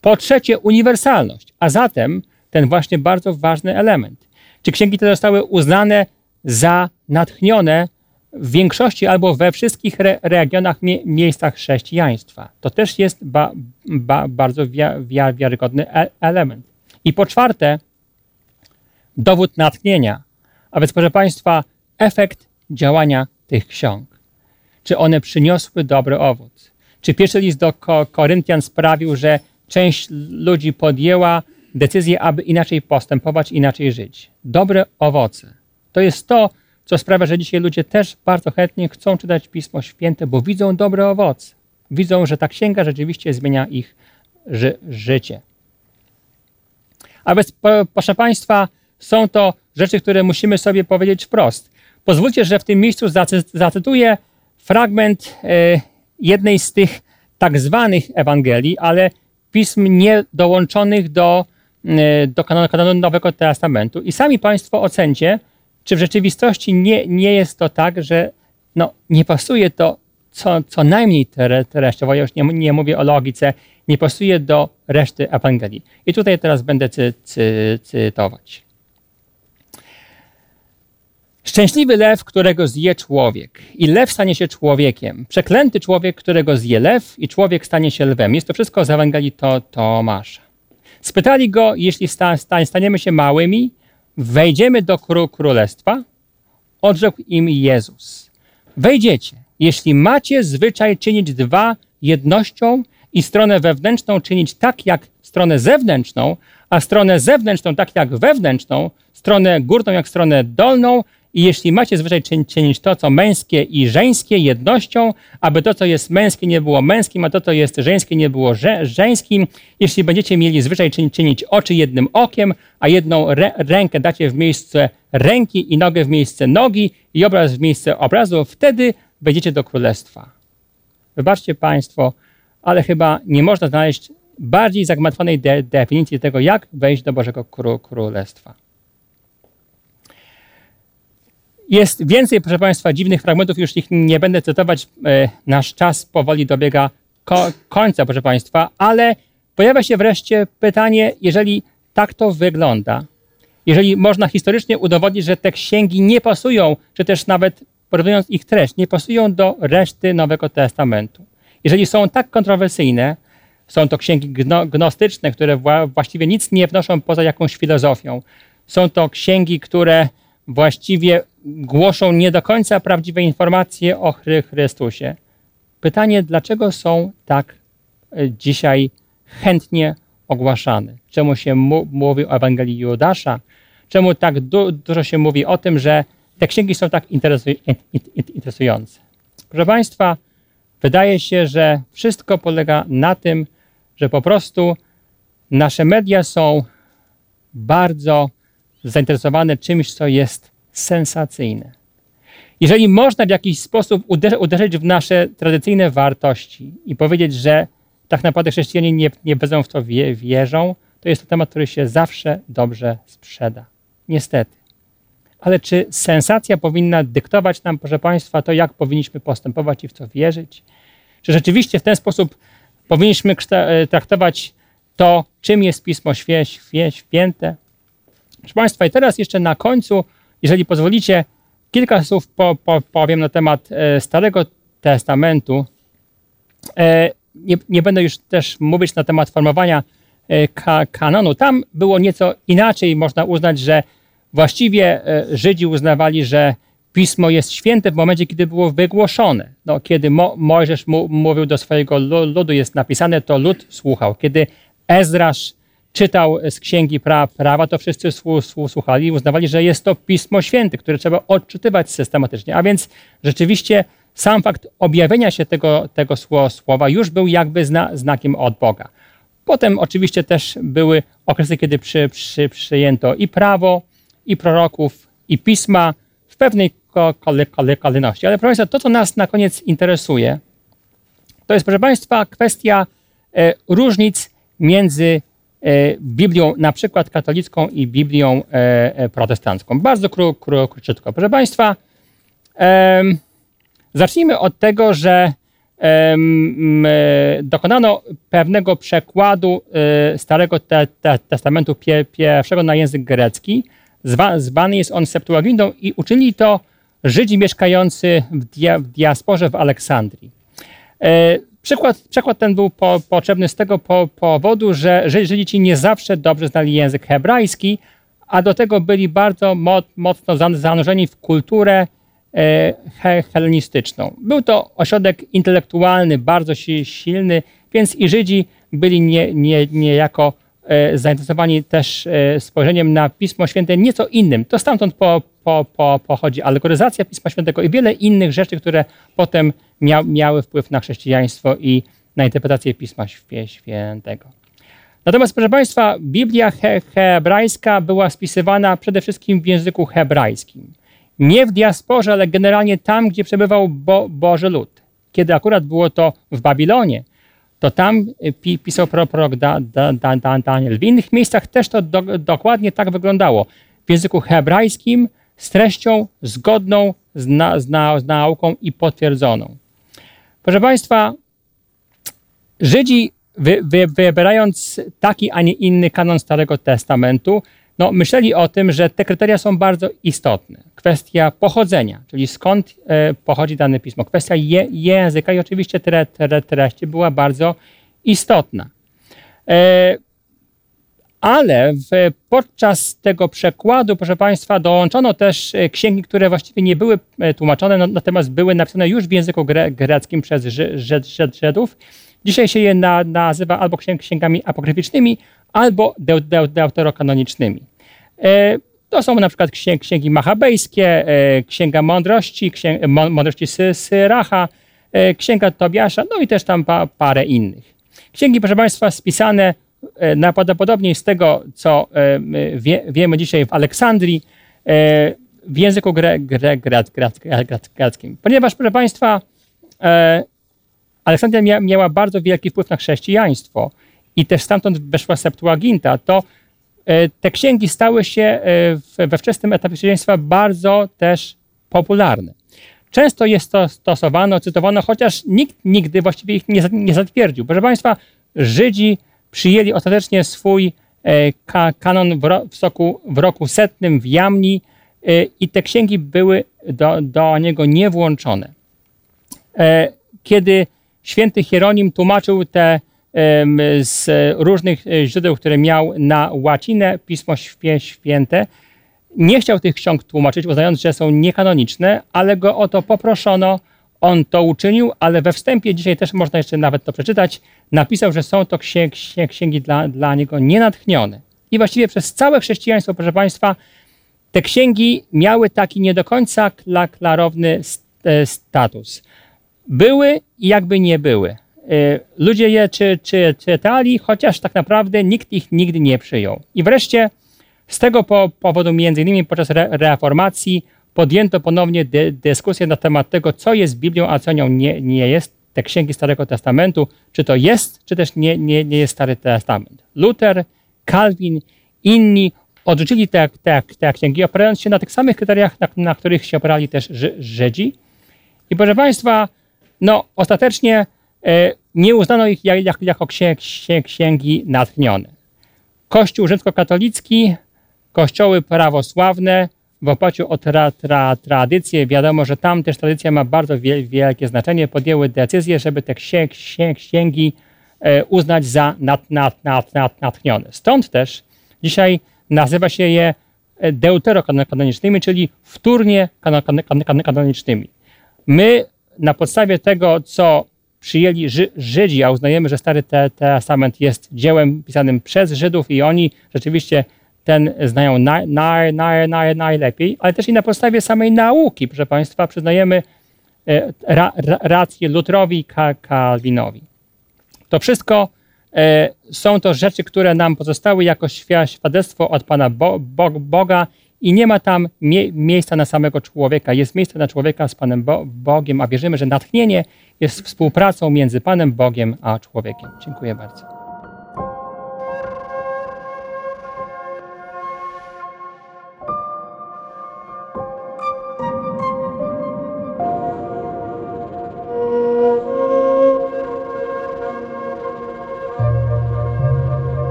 Po trzecie, uniwersalność, a zatem ten właśnie bardzo ważny element. Czy księgi te zostały uznane za natchnione w większości albo we wszystkich re regionach, mie miejscach chrześcijaństwa? To też jest ba ba bardzo wi wiarygodny e element. I po czwarte, dowód natchnienia, a więc proszę Państwa, efekt działania tych ksiąg. Czy one przyniosły dobry owoc? Czy pierwszy list do Koryntian sprawił, że część ludzi podjęła decyzję, aby inaczej postępować, inaczej żyć? Dobre owoce. To jest to, co sprawia, że dzisiaj ludzie też bardzo chętnie chcą czytać Pismo Święte, bo widzą dobre owoce. Widzą, że ta księga rzeczywiście zmienia ich ży życie. A więc, proszę Państwa, są to rzeczy, które musimy sobie powiedzieć wprost. Pozwólcie, że w tym miejscu zacytuję fragment e, jednej z tych tak zwanych Ewangelii, ale pism nie dołączonych do, e, do kanonu, kanonu Nowego Testamentu. I sami Państwo ocencie, czy w rzeczywistości nie, nie jest to tak, że no, nie pasuje to co, co najmniej treściowo, ja już nie, nie mówię o logice, nie pasuje do reszty Ewangelii. I tutaj teraz będę cy, cy, cytować. Szczęśliwy lew, którego zje człowiek, i lew stanie się człowiekiem. Przeklęty człowiek, którego zje lew, i człowiek stanie się lwem. Jest to wszystko z Ewangelii to, Tomasza. Spytali go, jeśli sta, staniemy się małymi, wejdziemy do królestwa? Odrzekł im Jezus. Wejdziecie, jeśli macie zwyczaj czynić dwa jednością i stronę wewnętrzną czynić tak jak stronę zewnętrzną, a stronę zewnętrzną tak jak wewnętrzną, stronę górną jak stronę dolną, i jeśli macie zwyczaj czynić to, co męskie i żeńskie jednością, aby to, co jest męskie, nie było męskim, a to, co jest żeńskie, nie było żeńskim, jeśli będziecie mieli zwyczaj czynić oczy jednym okiem, a jedną rękę dacie w miejsce ręki i nogę w miejsce nogi i obraz w miejsce obrazu, wtedy wejdziecie do królestwa. Wybaczcie Państwo, ale chyba nie można znaleźć bardziej zagmatwanej de definicji tego, jak wejść do Bożego Królestwa. Jest więcej, proszę Państwa, dziwnych fragmentów, już ich nie będę cytować. E, nasz czas powoli dobiega ko końca, proszę Państwa, ale pojawia się wreszcie pytanie, jeżeli tak to wygląda, jeżeli można historycznie udowodnić, że te księgi nie pasują, czy też nawet porównując ich treść, nie pasują do reszty Nowego Testamentu. Jeżeli są tak kontrowersyjne, są to księgi gno gnostyczne, które właściwie nic nie wnoszą poza jakąś filozofią. Są to księgi, które właściwie głoszą nie do końca prawdziwe informacje o Chrystusie. Pytanie, dlaczego są tak e, dzisiaj chętnie ogłaszane? Czemu się mówi o Ewangelii Judasza? Czemu tak du dużo się mówi o tym, że te księgi są tak interesujące? Proszę Państwa, wydaje się, że wszystko polega na tym, że po prostu nasze media są bardzo zainteresowane czymś, co jest sensacyjne. Jeżeli można w jakiś sposób uderzyć w nasze tradycyjne wartości i powiedzieć, że tak naprawdę chrześcijanie nie, nie w to wie, wierzą, to jest to temat, który się zawsze dobrze sprzeda. Niestety. Ale czy sensacja powinna dyktować nam, proszę Państwa, to, jak powinniśmy postępować i w co wierzyć? Czy rzeczywiście w ten sposób powinniśmy traktować to, czym jest Pismo Święte? Proszę Państwa, i teraz jeszcze na końcu, jeżeli pozwolicie, kilka słów po, po, powiem na temat e, Starego Testamentu. E, nie, nie, będę już też mówić na temat formowania e, ka, kanonu. Tam było nieco inaczej. Można uznać, że właściwie Żydzi uznawali, że Pismo jest święte w momencie, kiedy było wygłoszone. No, kiedy Mo, Mojżesz mu, mówił do swojego ludu, jest napisane, to lud słuchał. Kiedy Ezrasz czytał z księgi pra, prawa, to wszyscy słuchali i uznawali, że jest to Pismo Święte, które trzeba odczytywać systematycznie. A więc rzeczywiście sam fakt objawienia się tego, tego słowa już był jakby zna, znakiem od Boga. Potem oczywiście też były okresy, kiedy przy, przy, przyjęto i prawo, i proroków, i pisma w pewnej kolejności. Ale proszę Państwa, to, co nas na koniec interesuje, to jest, proszę Państwa, kwestia e, różnic między Biblią na przykład katolicką i Biblią protestancką. Bardzo kró, kró, króciutko. Proszę Państwa, zacznijmy od tego, że dokonano pewnego przekładu Starego Testamentu pierwszego na język grecki. Zwany jest on Septuagintą i uczynili to Żydzi mieszkający w, dia, w diasporze w Aleksandrii. Przykład, przykład ten był po, potrzebny z tego po, powodu, że Żydzi ci nie zawsze dobrze znali język hebrajski, a do tego byli bardzo mocno zanurzeni w kulturę e, helenistyczną. Był to ośrodek intelektualny, bardzo silny, więc i Żydzi byli nie, nie, niejako E, zainteresowani też e, spojrzeniem na Pismo Święte nieco innym. To stamtąd po, po, po, pochodzi alegoryzacja Pisma Świętego i wiele innych rzeczy, które potem mia, miały wpływ na chrześcijaństwo i na interpretację Pisma Świętego. Natomiast, proszę Państwa, Biblia he, hebrajska była spisywana przede wszystkim w języku hebrajskim. Nie w diasporze, ale generalnie tam, gdzie przebywał Bo, Boży lud. Kiedy akurat było to w Babilonie, to tam y, pisał prorok da, da, da, Daniel. W innych miejscach też to do, dokładnie tak wyglądało. W języku hebrajskim z treścią zgodną z, na, z, na, z nauką i potwierdzoną. Proszę Państwa, Żydzi wy, wy, wybierając taki, a nie inny kanon Starego Testamentu, no, myśleli o tym, że te kryteria są bardzo istotne. Kwestia pochodzenia, czyli skąd e, pochodzi dane pismo, kwestia je, języka i oczywiście tre, tre, treści była bardzo istotna. E, ale w, podczas tego przekładu, proszę Państwa, dołączono też e, księgi, które właściwie nie były e, tłumaczone, no, natomiast były napisane już w języku gre, greckim przez Żydów. Dzisiaj się je na, nazywa albo księgami apokryficznymi, albo deuterokanonicznymi. E, to są na przykład księgi machabejskie, e, Księga Mądrości, księga, Mądrości Syracha, e, Księga Tobiasza, no i też tam parę innych. Księgi, proszę Państwa, spisane najprawdopodobniej z tego, co wie, wiemy dzisiaj w Aleksandrii, w języku gre, gre, gre, greckim. Ponieważ, proszę Państwa, Aleksandria miała bardzo wielki wpływ na chrześcijaństwo i też stamtąd weszła Septuaginta, to e, te księgi stały się e, we wczesnym etapie chrześcijaństwa bardzo też popularne. Często jest to stosowano, cytowano, chociaż nikt nigdy właściwie ich nie, nie zatwierdził. Proszę Państwa, Żydzi przyjęli ostatecznie swój e, kanon w, ro, w, roku setnym w Jamni i te księgi były do, do niego niewłączone. Kiedy święty Hieronim tłumaczył te z różnych e, źródeł, które miał na łacinę Pismo Święte. Nie chciał tych ksiąg tłumaczyć, uznając, że są niekanoniczne, ale go o to poproszono. On to uczynił, ale we wstępie, dzisiaj też można jeszcze nawet to przeczytać, napisał, że są to księgi dla, dla niego nienatchnione. I właściwie przez całe chrześcijaństwo, proszę Państwa, te księgi miały taki nie do końca klarowny e, status. Były i jakby nie były. Y, ludzie je czy, czy, czytali, chociaż tak naprawdę nikt ich nigdy nie przyjął. I wreszcie z tego powodu, między innymi podczas re reformacji, podjęto ponownie dy dyskusję na temat tego, co jest Biblią, a co nią nie, nie jest. Te księgi Starego Testamentu, czy to jest, czy też nie, nie, nie jest Stary Testament. Luther, Calvin, inni odrzucili te, te, te księgi, opierając się na tych samych kryteriach, na, na których się opierali też Żydzi. I proszę Państwa, no ostatecznie E, nie uznano ich jako księgi natchnione. Kościół rzymskokatolicki, kościoły prawosławne w oparciu o tra, tra, tradycję, wiadomo, że tam też tradycja ma bardzo wielkie znaczenie, podjęły decyzję, żeby te księgi e, uznać za nat, nat, nat, nat, natchnione. Stąd też dzisiaj nazywa się je e, deuterokanonicznymi, czyli wtórnie kanonicznymi. My na podstawie tego, co przyjęli Żydzi, a uznajemy, że Stary Testament jest dziełem pisanym przez Żydów i oni rzeczywiście ten znają naj, naj, naj, naj, najlepiej, ale też i na podstawie samej nauki, proszę Państwa, przyznajemy e, ra, ra, rację Lutrowi i Kalwinowi. To wszystko e, są to rzeczy, które nam pozostały jako świadectwo od Pana Bo, Bo, Boga i nie ma tam mie miejsca na samego człowieka. Jest miejsce na człowieka z Panem Bo Bogiem, a wierzymy, że natchnienie jest współpracą między Panem Bogiem a człowiekiem. Dziękuję bardzo.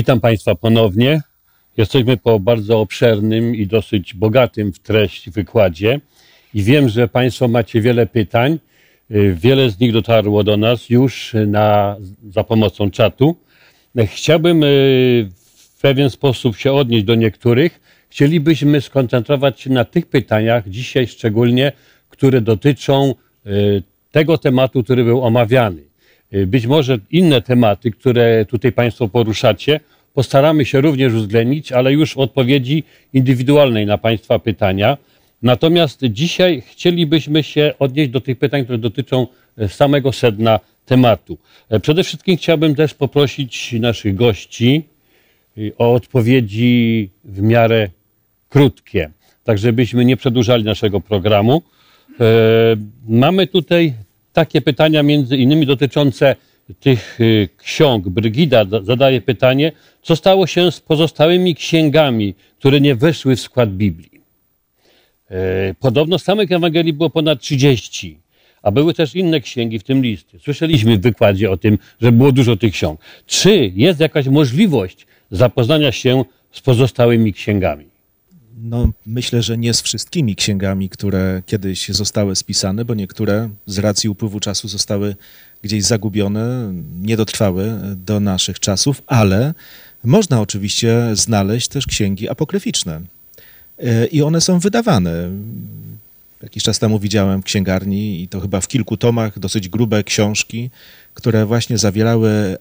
Witam Państwa ponownie. Jesteśmy po bardzo obszernym i dosyć bogatym w treść wykładzie i wiem, że Państwo macie wiele pytań. Y, Wiele z nich dotarło do nas już na, za pomocą czatu. Chciałbym y, w pewien sposób się odnieść do niektórych. Chcielibyśmy skoncentrować się na tych pytaniach dzisiaj szczególnie, które dotyczą y, tego tematu, który był omawiany. Y, Być może inne tematy, które tutaj Państwo poruszacie, postaramy się również uwzględnić, ale już w odpowiedzi indywidualnej na Państwa pytania. Natomiast dzisiaj chcielibyśmy się odnieść do tych pytań, które dotyczą e, samego sedna tematu. E, Przede wszystkim chciałbym też poprosić naszych gości y, o odpowiedzi w miarę krótkie, tak żebyśmy nie przedłużali naszego programu. E, Mamy tutaj takie pytania między innymi dotyczące tych y, ksiąg. Brygida da- zadaje pytanie, co stało się z pozostałymi księgami, które nie weszły w skład Biblii. E, Podobno samych Ewangelii było ponad 30, a były też inne księgi, w tym listy. Słyszeliśmy w wykładzie o tym, że było dużo tych ksiąg. Czy jest jakaś możliwość zapoznania się z pozostałymi księgami? No, myślę, że nie z wszystkimi księgami, które kiedyś zostały spisane, bo niektóre z racji upływu czasu zostały gdzieś zagubione, nie dotrwały do naszych czasów, ale można oczywiście znaleźć też księgi apokryficzne. E, I one są wydawane. Jakiś czas temu widziałem w księgarni, i to chyba w kilku tomach, dosyć grube książki, które właśnie zawierały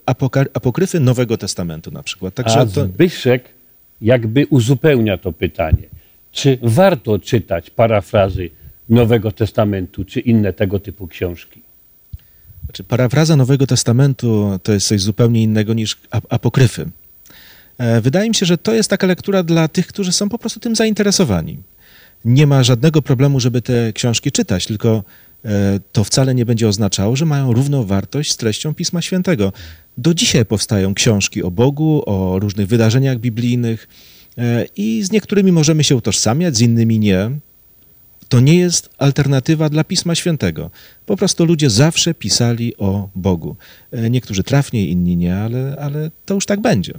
apokryfy Nowego Testamentu na przykład. Także A Zbyszek jakby uzupełnia to pytanie. Czy warto czytać parafrazy Nowego Testamentu, czy inne tego typu książki? Znaczy, parafraza Nowego Testamentu to jest coś zupełnie innego niż ap- apokryfy. E, Wydaje mi się, że to jest taka lektura dla tych, którzy są po prostu tym zainteresowani. Nie ma żadnego problemu, żeby te książki czytać, tylko to wcale nie będzie oznaczało, że mają równą wartość z treścią Pisma Świętego. Do dzisiaj powstają książki o Bogu, o różnych wydarzeniach biblijnych e, i z niektórymi możemy się utożsamiać, z innymi nie. To nie jest alternatywa dla Pisma Świętego. Po prostu ludzie zawsze pisali o Bogu. E, Niektórzy trafniej, inni nie, ale, ale to już tak będzie.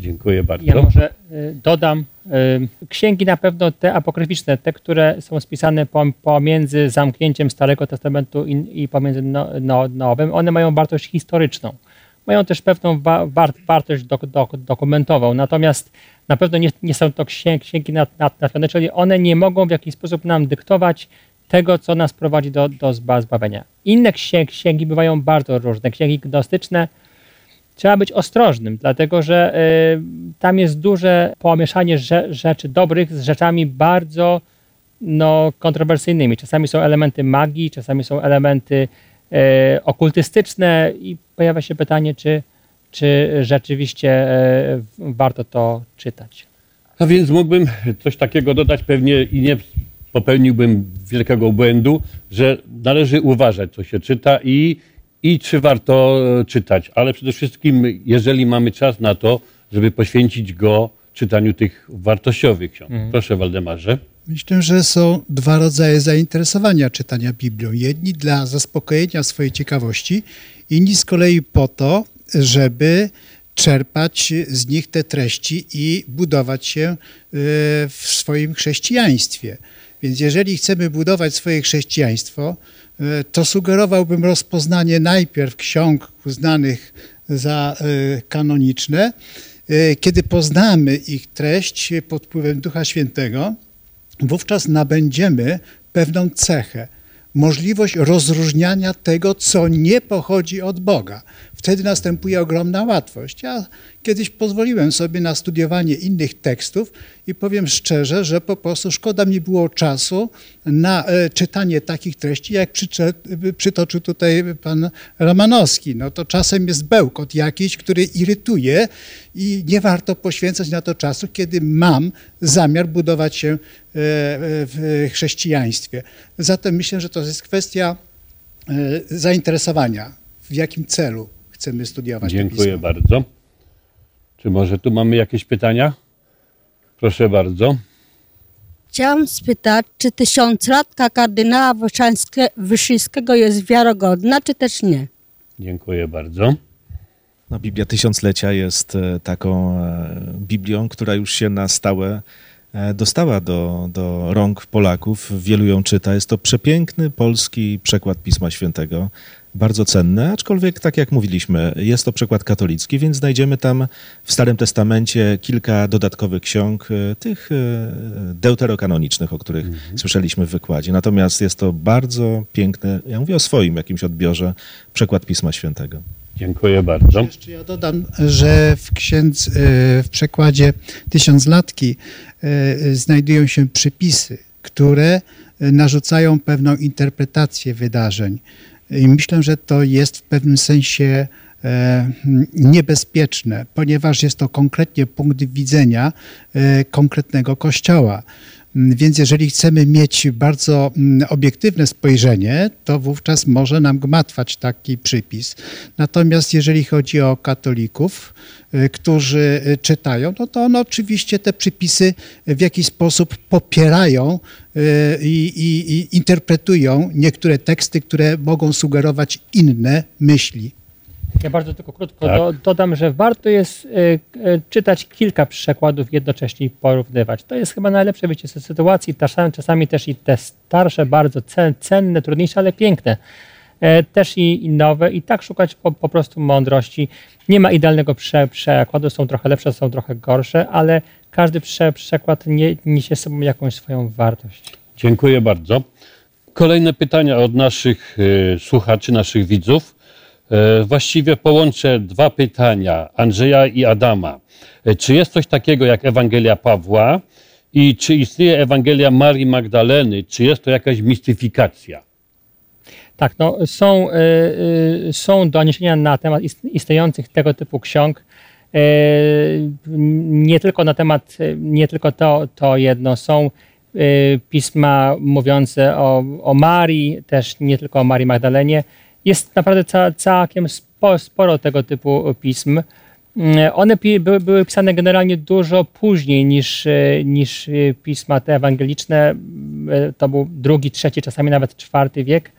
Dziękuję bardzo. Ja może y, dodam, y, księgi na pewno te apokryficzne, te, które są spisane pom- pomiędzy zamknięciem Starego Testamentu i, pomiędzy no, no, Nowym, one mają wartość historyczną. Mają też pewną wa- war- wartość dok- dok- dokumentową, natomiast na pewno nie, są to księgi, księgi nat- nat- natchnione, czyli one nie mogą w jakiś sposób nam dyktować tego, co nas prowadzi do, do zba- zbawienia. Inne księgi bywają bardzo różne. Księgi gnostyczne, trzeba być ostrożnym, dlatego że y, tam jest duże pomieszanie rze- rzeczy dobrych z rzeczami bardzo no, kontrowersyjnymi. Czasami są elementy magii, czasami są elementy y, okultystyczne i pojawia się pytanie, czy, czy rzeczywiście y, warto to czytać. A więc mógłbym coś takiego dodać pewnie i nie popełniłbym wielkiego błędu, że należy uważać, co się czyta i, i czy warto e, czytać. Ale przede wszystkim, jeżeli mamy czas na to, żeby poświęcić go czytaniu tych wartościowych ksiąg. Proszę Waldemarze. Myślę, że są dwa rodzaje zainteresowania czytania Biblią. Jedni dla zaspokojenia swojej ciekawości, inni z kolei po to, żeby czerpać z nich te treści i budować się y, w swoim chrześcijaństwie. Więc jeżeli chcemy budować swoje chrześcijaństwo, to sugerowałbym rozpoznanie najpierw ksiąg uznanych za y, kanoniczne. Y, Kiedy poznamy ich treść pod wpływem Ducha Świętego, wówczas nabędziemy pewną cechę, możliwość rozróżniania tego, co nie pochodzi od Boga. Wtedy następuje ogromna łatwość. Ja kiedyś pozwoliłem sobie na studiowanie innych tekstów i powiem szczerze, że po prostu szkoda mi było czasu na e, czytanie takich treści, jak przycze- przytoczył tutaj pan Romanowski. No to czasem jest bełkot jakiś, który irytuje i nie warto poświęcać na to czasu, kiedy mam zamiar budować się e, w chrześcijaństwie. Zatem myślę, że to jest kwestia e, zainteresowania, w jakim celu chcemy studiować Dziękuję bardzo. Czy może tu mamy jakieś pytania? Proszę bardzo. Chciałam spytać, czy tysiąclatka kardynała Wyszyńskiego jest wiarygodna, czy też nie? Dziękuję bardzo. No, Biblia Tysiąclecia jest e, taką e, Biblią, która już się na stałe e, dostała do, do rąk Polaków. Wielu ją czyta. Jest to przepiękny polski przekład Pisma Świętego, bardzo cenny, aczkolwiek, tak jak mówiliśmy, jest to przekład katolicki, więc znajdziemy tam w Starym Testamencie kilka dodatkowych ksiąg, tych deuterokanonicznych, o których słyszeliśmy w wykładzie. Natomiast jest to bardzo piękny, ja mówię o swoim jakimś odbiorze, przekład Pisma Świętego. Dziękuję bardzo. Jeszcze ja dodam, że w, księdz, e, w przekładzie Tysiąclatki e, znajdują się przypisy, które narzucają pewną interpretację wydarzeń. I myślę, że to jest w pewnym sensie e, niebezpieczne, ponieważ jest to konkretnie punkt widzenia konkretnego kościoła. Więc jeżeli chcemy mieć bardzo mm, obiektywne spojrzenie, to wówczas może nam gmatwać taki przypis. Natomiast jeżeli chodzi o katolików, y, którzy y, czytają, no to one oczywiście te przypisy w jakiś sposób popierają y, i, i, i interpretują niektóre teksty, które mogą sugerować inne myśli. Ja bardzo tylko krótko tak. do, dodam, że warto jest y, y, czytać kilka przykładów jednocześnie i porównywać. To jest chyba najlepsze wyjście z sytuacji. Czasami, czasami też i te starsze, bardzo cenne, trudniejsze, ale piękne. E, też i, i, nowe i tak szukać po, po prostu mądrości. Nie ma idealnego prze, przekładu, są trochę lepsze, są trochę gorsze, ale każdy prze, przekład nie, niesie sobą jakąś swoją wartość. Dziękuję bardzo. Kolejne pytania od naszych y, słuchaczy, naszych widzów. E, właściwie połączę dwa pytania Andrzeja i Adama. E, czy jest coś takiego jak Ewangelia Pawła i czy istnieje Ewangelia Marii Magdaleny? Czy jest to jakaś mistyfikacja? Tak, no, są, y, są doniesienia na temat istniejących tego typu ksiąg. Y, nie tylko na temat, nie tylko to, to jedno, są y, pisma mówiące o, o Marii, też nie tylko o Marii Magdalenie jest naprawdę ca, całkiem sporo, sporo tego typu pism. Mm, one były, były pisane generalnie dużo później niż, e, niż e, pisma te ewangeliczne. E, to był drugi, trzeci, czasami nawet czwarty wiek.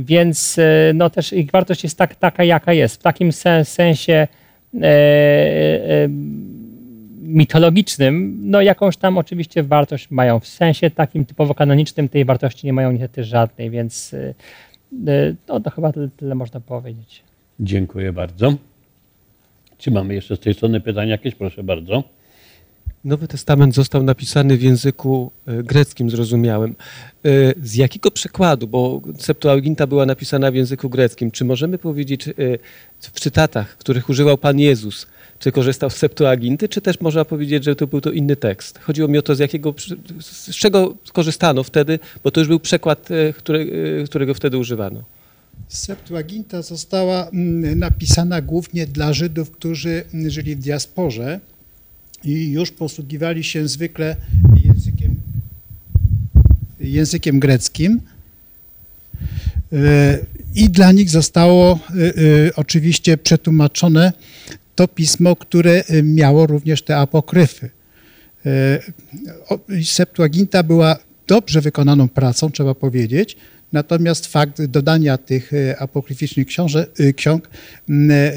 Więc no też ich wartość jest tak, taka, jaka jest. W takim sensie mitologicznym, no jakąś tam oczywiście wartość mają. W sensie takim typowo kanonicznym tej wartości nie mają niestety żadnej, więc E, no to chyba tyle, tyle można powiedzieć. Dziękuję bardzo. Czy mamy jeszcze z tej strony pytania jakieś? Proszę bardzo. Nowy Testament został napisany w języku e, greckim zrozumiałym. E, z jakiego przekładu, bo Septuaginta była napisana w języku greckim, czy możemy powiedzieć w cytatach, których używał Pan Jezus, czy korzystał z Septuaginty, czy też można powiedzieć, że to był to inny tekst? Chodziło mi o to, z, jakiego, z czego skorzystano wtedy, bo to już był przekład, e, który, e, którego wtedy używano. Septuaginta została mm, napisana głównie dla Żydów, którzy żyli w diasporze i już posługiwali się zwykle językiem, językiem greckim. E, I dla nich zostało oczywiście przetłumaczone to pismo, które y, miało również te apokryfy. Y, Septuaginta była dobrze wykonaną pracą, trzeba powiedzieć, natomiast fakt dodania tych y, apokryficznych książek, ksiąg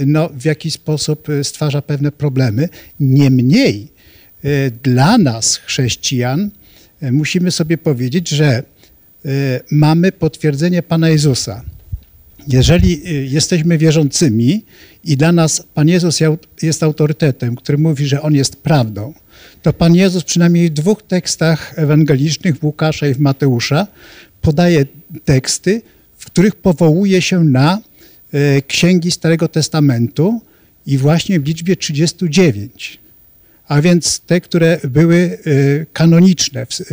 no, w jakiś sposób stwarza pewne problemy. Niemniej dla nas, chrześcijan, musimy sobie powiedzieć, że mamy potwierdzenie Pana Jezusa jeżeli y, jesteśmy wierzącymi i dla nas Pan Jezus jest autorytetem, który mówi, że On jest prawdą, to Pan Jezus przynajmniej w dwóch tekstach ewangelicznych, w Łukasza i w Mateusza, podaje teksty, w których powołuje się na y, księgi Starego Testamentu i właśnie w liczbie 39 a więc te, które były y, kanoniczne w, y,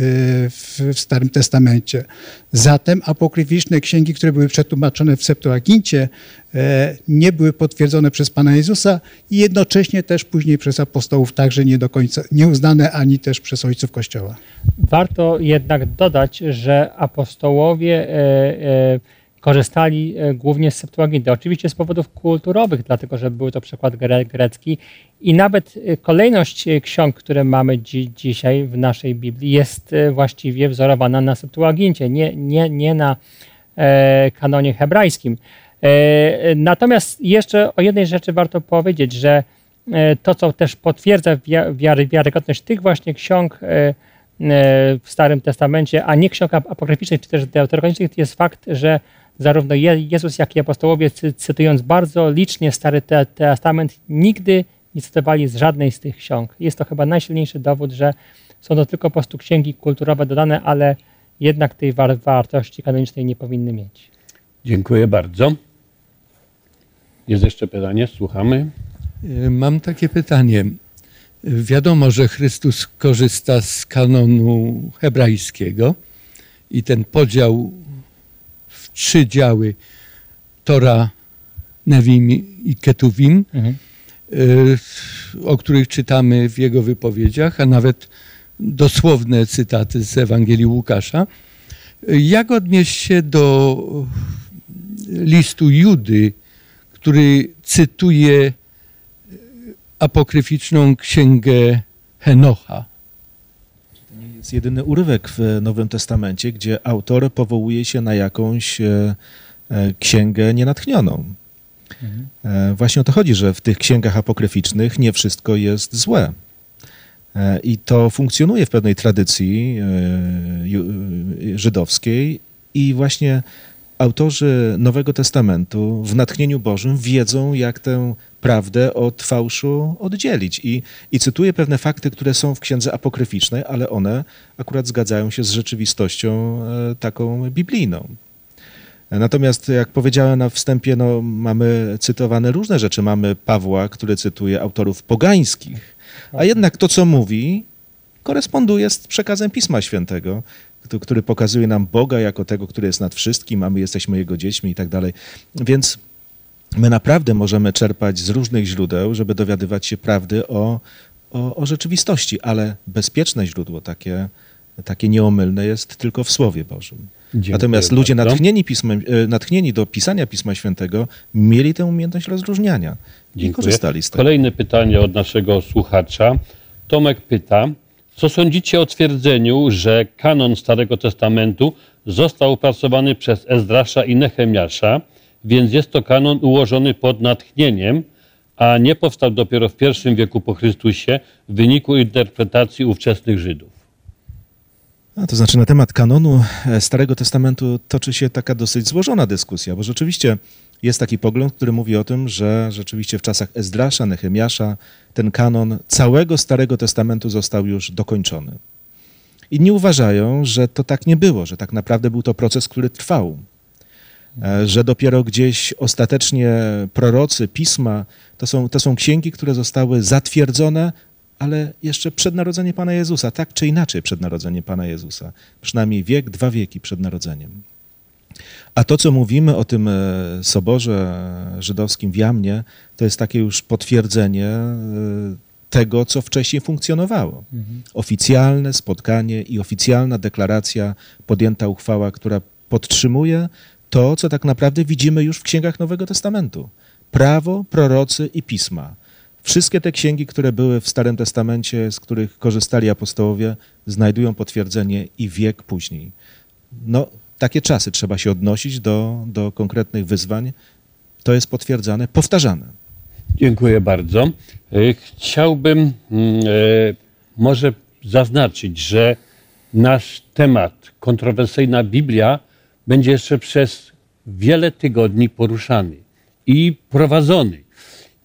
w, Starym Testamencie. Zatem apokryficzne księgi, które były przetłumaczone w Septuagincie, e, nie były potwierdzone przez Pana Jezusa i jednocześnie też później przez apostołów także nie do końca nieuznane ani też przez ojców Kościoła. Warto jednak dodać, że apostołowie e, e, korzystali e, głównie z Septuaginty. Oczywiście z powodów kulturowych, dlatego że był to przykład grecki i nawet e, kolejność e, ksiąg, które mamy dzi dzisiaj w naszej Biblii jest właściwie wzorowana na Septuagincie, nie, nie, nie na e, kanonie hebrajskim. E, Natomiast jeszcze o jednej rzeczy warto powiedzieć, że e, to, co też potwierdza wia- wiary, wiarygodność tych właśnie ksiąg w Starym Testamencie, a nie ksiąg ap- apokryficznych czy też deuteronomicznych, jest fakt, że zarówno Je- Jezus, jak i apostołowie, cy- cytując bardzo licznie Stary Te- Testament, nigdy nie cytowali z żadnej z tych ksiąg. Jest to chyba najsilniejszy dowód, że są to tylko po prostu księgi kulturowe dodane, ale jednak tej war- wartości kanonicznej nie powinny mieć. Dziękuję bardzo. Jest jeszcze pytanie? Słuchamy. Y, Mam takie pytanie. Wiadomo, że Chrystus korzysta z kanonu hebrajskiego i ten podział trzy działy Tora, Nevim i Ketuvim, Mhm. y, o których czytamy w jego wypowiedziach, a nawet dosłowne cytaty z Ewangelii Łukasza. Jak odnieść się do listu Judy, który cytuje apokryficzną księgę Henocha. Jest jedyny urywek w Nowym Testamencie, gdzie autor powołuje się na jakąś e, e, księgę nienatchnioną. E, Właśnie o to chodzi, że w tych księgach apokryficznych nie wszystko jest złe. I to funkcjonuje w pewnej tradycji żydowskiej i właśnie autorzy Nowego Testamentu w natchnieniu Bożym wiedzą, jak tę prawdę od fałszu oddzielić. I, I cytuję pewne fakty, które są w księdze apokryficznej, ale one akurat zgadzają się z rzeczywistością e, taką biblijną. Natomiast, jak powiedziałem na wstępie, no, mamy cytowane różne rzeczy. Mamy Pawła, który cytuje autorów pogańskich, a jednak to, co mówi, koresponduje z przekazem Pisma Świętego, który pokazuje nam Boga jako tego, który jest nad wszystkim, a my jesteśmy Jego dziećmi i tak dalej. Więc my naprawdę możemy czerpać z różnych źródeł, żeby dowiadywać się prawdy o, o, o rzeczywistości, ale bezpieczne źródło, takie, takie nieomylne jest tylko w Słowie Bożym. Dziękuję Natomiast ludzie bardzo. natchnieni, pismem, natchnieni do pisania Pisma Świętego mieli tę umiejętność rozróżniania i Dziękuję. korzystali z tego. Kolejne pytanie od naszego słuchacza. Tomek pyta, co sądzicie o twierdzeniu, że kanon Starego Testamentu został opracowany przez Ezdrasza i Nehemiasza, więc jest to kanon ułożony pod natchnieniem, a nie powstał dopiero w I wieku po Chrystusie w wyniku interpretacji ówczesnych Żydów. A, to znaczy na temat kanonu e, Starego Testamentu toczy się taka dosyć złożona dyskusja, bo rzeczywiście jest taki pogląd, który mówi o tym, że rzeczywiście w czasach Ezdrasza, Nehemiasza ten kanon całego Starego Testamentu został już dokończony. Inni uważają, że to tak nie było, że tak naprawdę był to proces, który trwał. E, Że dopiero gdzieś ostatecznie prorocy, pisma to są, to są księgi, które zostały zatwierdzone, ale jeszcze przed narodzeniem Pana Jezusa, tak czy inaczej przed narodzeniem Pana Jezusa. Przynajmniej wiek, dwa wieki przed narodzeniem. A to, co mówimy o tym e, soborze żydowskim w Jamnie, to jest takie już potwierdzenie e, tego, co wcześniej funkcjonowało. Oficjalne spotkanie i oficjalna deklaracja, podjęta uchwała, która podtrzymuje to, co tak naprawdę widzimy już w księgach Nowego Testamentu. Prawo, prorocy i pisma. Wszystkie te księgi, które były w Starym Testamencie, z których korzystali apostołowie, znajdują potwierdzenie i wiek później. No, takie czasy trzeba się odnosić do, do konkretnych wyzwań. To jest potwierdzane, powtarzane. Dziękuję bardzo. E, Chciałbym mm, e, może zaznaczyć, że nasz temat, kontrowersyjna Biblia, będzie jeszcze przez wiele tygodni poruszany i prowadzony.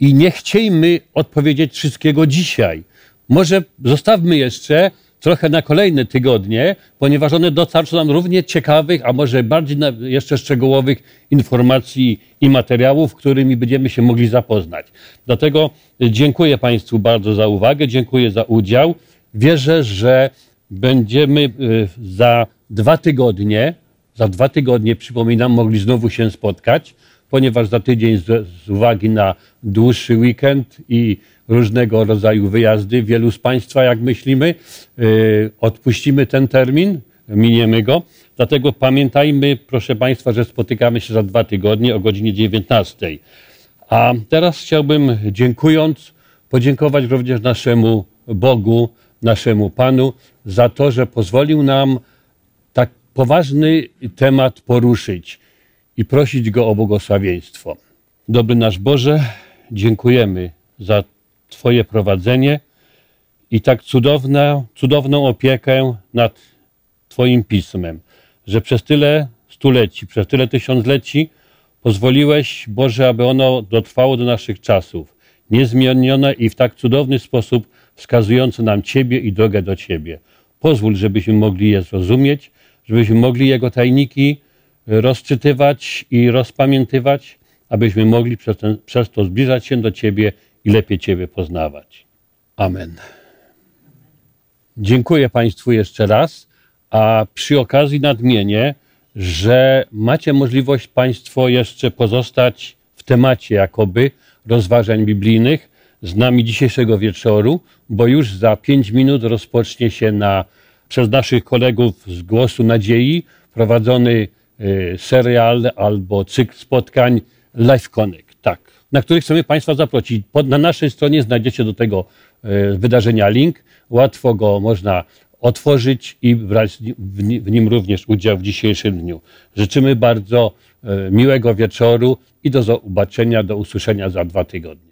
I nie chciejmy odpowiedzieć wszystkiego dzisiaj. Może zostawmy jeszcze trochę na kolejne tygodnie, ponieważ one dostarczą nam równie ciekawych, a może bardziej jeszcze szczegółowych informacji i materiałów, którymi będziemy się mogli zapoznać. Dlatego dziękuję Państwu bardzo za uwagę, dziękuję za udział. Wierzę, że będziemy y, za dwa tygodnie, za dwa tygodnie, przypominam, mogli znowu się spotkać, ponieważ za tydzień z, z uwagi na dłuższy weekend i różnego rodzaju wyjazdy, wielu z Państwa, jak myślimy, y, odpuścimy ten termin, miniemy go. Dlatego pamiętajmy, proszę Państwa, że spotykamy się za dwa tygodnie o godzinie 19. A teraz chciałbym, dziękując, podziękować również naszemu Bogu, naszemu Panu za to, że pozwolił nam tak poważny temat poruszyć. i prosić Go o błogosławieństwo. Dobry nasz Boże, dziękujemy za Twoje prowadzenie i tak cudowne, cudowną opiekę nad Twoim pismem, że przez tyle stuleci, przez tyle tysiącleci pozwoliłeś, Boże, aby ono dotrwało do naszych czasów, niezmienione i w tak cudowny sposób wskazujący nam Ciebie i drogę do Ciebie. Pozwól, żebyśmy mogli je zrozumieć, żebyśmy mogli Jego tajniki rozczytywać i rozpamiętywać, abyśmy mogli przez, ten, przez to zbliżać się do Ciebie i lepiej Ciebie poznawać. Amen. Dziękuję Państwu jeszcze raz, a przy okazji nadmienię, że macie możliwość Państwo jeszcze pozostać w temacie jakoby rozważań biblijnych z nami dzisiejszego wieczoru, bo już za pięć minut rozpocznie się na, przez naszych kolegów z Głosu Nadziei prowadzony y, serial albo cykl spotkań Life Connect, na który chcemy Państwa zaprosić. Na naszej stronie znajdziecie do tego y, wydarzenia link. Łatwo go można otworzyć i brać w nim, również udział w dzisiejszym dniu. Życzymy bardzo y, miłego wieczoru i do zobaczenia, do usłyszenia za dwa tygodnie.